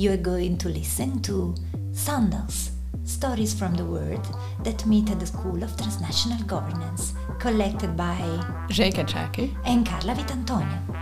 you are going to listen to Sandals, stories from the world that meet at the School of Transnational Governance, collected by Zseke Csáki and Carla Vitantonio.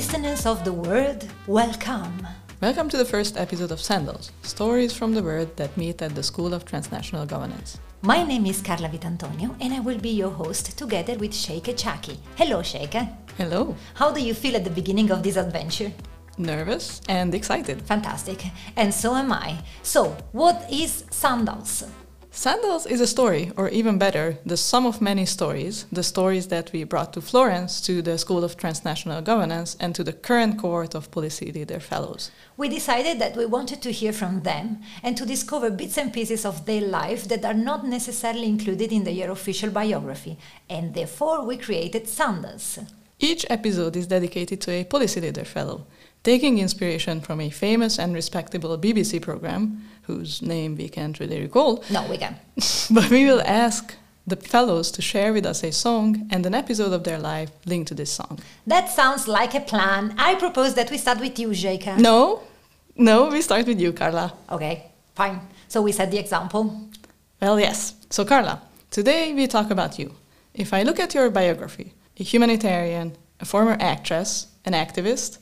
Listeners of the world, welcome. Welcome to the first episode of Sandals, stories from the world that meet at the School of Transnational Governance. My name is Carla Vitantonio and I will be your host together with Zseke Csáki. Hello, Zseke. Hello. How do you feel at the beginning of this adventure? Nervous and excited. Fantastic. And so am I. So, what is Sandals? Sandals is a story, or even better, the sum of many stories, the stories that we brought to Florence, to the School of Transnational Governance, and to the current cohort of Policy Leader Fellows. We decided that we wanted to hear from them and to discover bits and pieces of their life that are not necessarily included in their official biography, and therefore we created Sandals. Each episode is dedicated to a Policy Leader Fellow, taking inspiration from a famous and respectable BBC program, whose name we can't really recall. No, we can. but we will ask the fellows to share with us a song and an episode of their life linked to this song. That sounds like a plan. I propose that we start with you, Zseke. No, no, we start with you, Carla. Okay, fine. So we set the example. Well, yes. So, Carla, today we talk about you. If I look at your biography, a humanitarian, a former actress, an activist,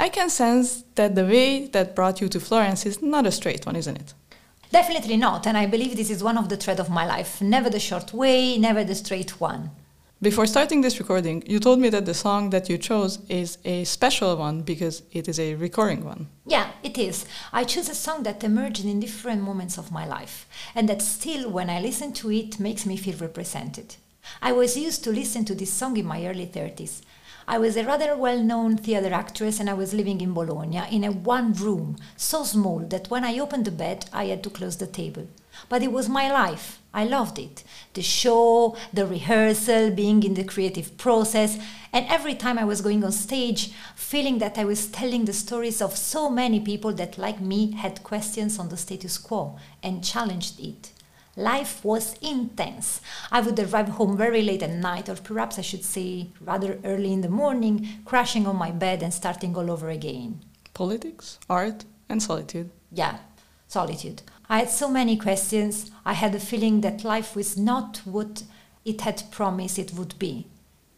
I can sense that the way that brought you to Florence is not a straight one, isn't it? Definitely not, and I believe this is one of the thread of my life. Never the short way, never the straight one. Before starting this recording, you told me that the song that you chose is a special one because it is a recurring one. Yeah, it is. I choose a song that emerged in different moments of my life, and that still, when I listen to it, makes me feel represented. I was used to listen to this song in my early 30s, I was a rather well known theater actress and I was living in Bologna in a one room, so small that when I opened the bed I had to close the table. But it was my life. I loved it. The show, the rehearsal, being in the creative process, and every time I was going on stage, feeling that I was telling the stories of so many people that, like me, had questions on the status quo and challenged it. Life was intense. I would arrive home very late at night, or perhaps I should say rather early in the morning, crashing on my bed and starting all over again. Politics, art, and solitude. Yeah, solitude. I had so many questions. I had a feeling that life was not what it had promised it would be.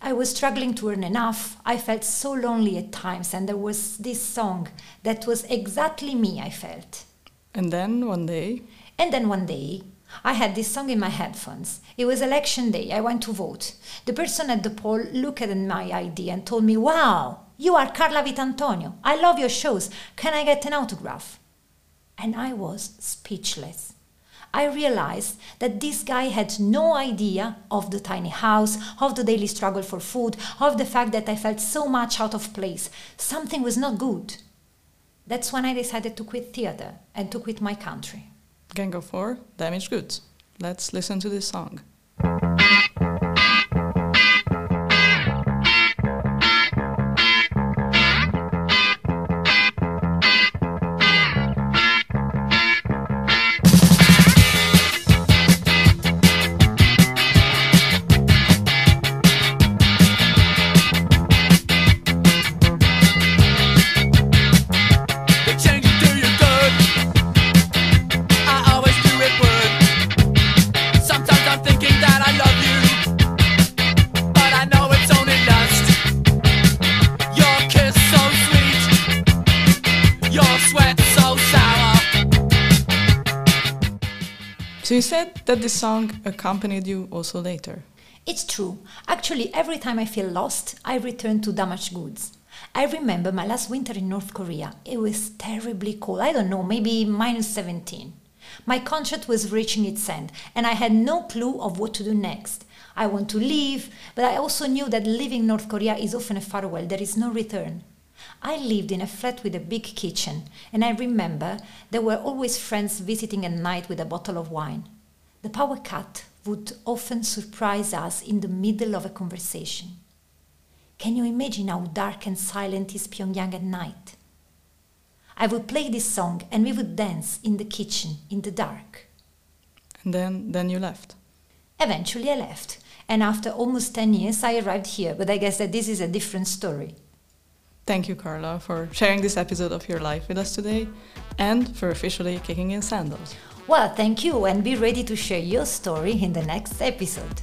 I was struggling to earn enough. I felt so lonely at times, and there was this song that was exactly me, I felt. And then one day. And then one day, I had this song in my headphones. It was election day. I went to vote. The person at the poll looked at my ID and told me, Wow, you are Carla Vitantonio. I love your shows. Can I get an autograph? And I was speechless. I realized that this guy had no idea of the tiny house, of the daily struggle for food, of the fact that I felt so much out of place. Something was not good. That's when I decided to quit theater and to quit my country. Gang of Four, Damaged Goods. Let's listen to this song. So you said that the song accompanied you also later. It's true. Actually, every time I feel lost, I return to damaged goods. I remember my last winter in North Korea. It was terribly cold. I don't know, maybe minus 17. My contract was reaching its end, and I had no clue of what to do next. I want to leave, but I also knew that leaving North Korea is often a farewell. There is no return. I lived in a flat with a big kitchen, and I remember there were always friends visiting at night with a bottle of wine. The power cut would often surprise us in the middle of a conversation. Can you imagine how dark and silent is Pyongyang at night? I would play this song and we would dance in the kitchen in the dark. And then, then you left. Eventually, I left, and after almost 10 years, I arrived here, but I guess that this is a different story. Thank you, Carla, for sharing this episode of your life with us today and for officially kicking in sandals. Well, thank you, and be ready to share your story in the next episode.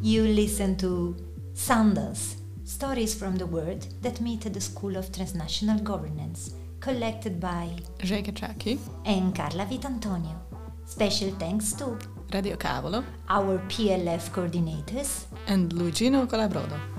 You listen to Sandals, stories from the world that meet at the School of Transnational Governance, collected by Zseke Csáki, and Carla Vitantonio. Special thanks to Radio Cavolo, our PLF coordinators and Luigino Colabrodo.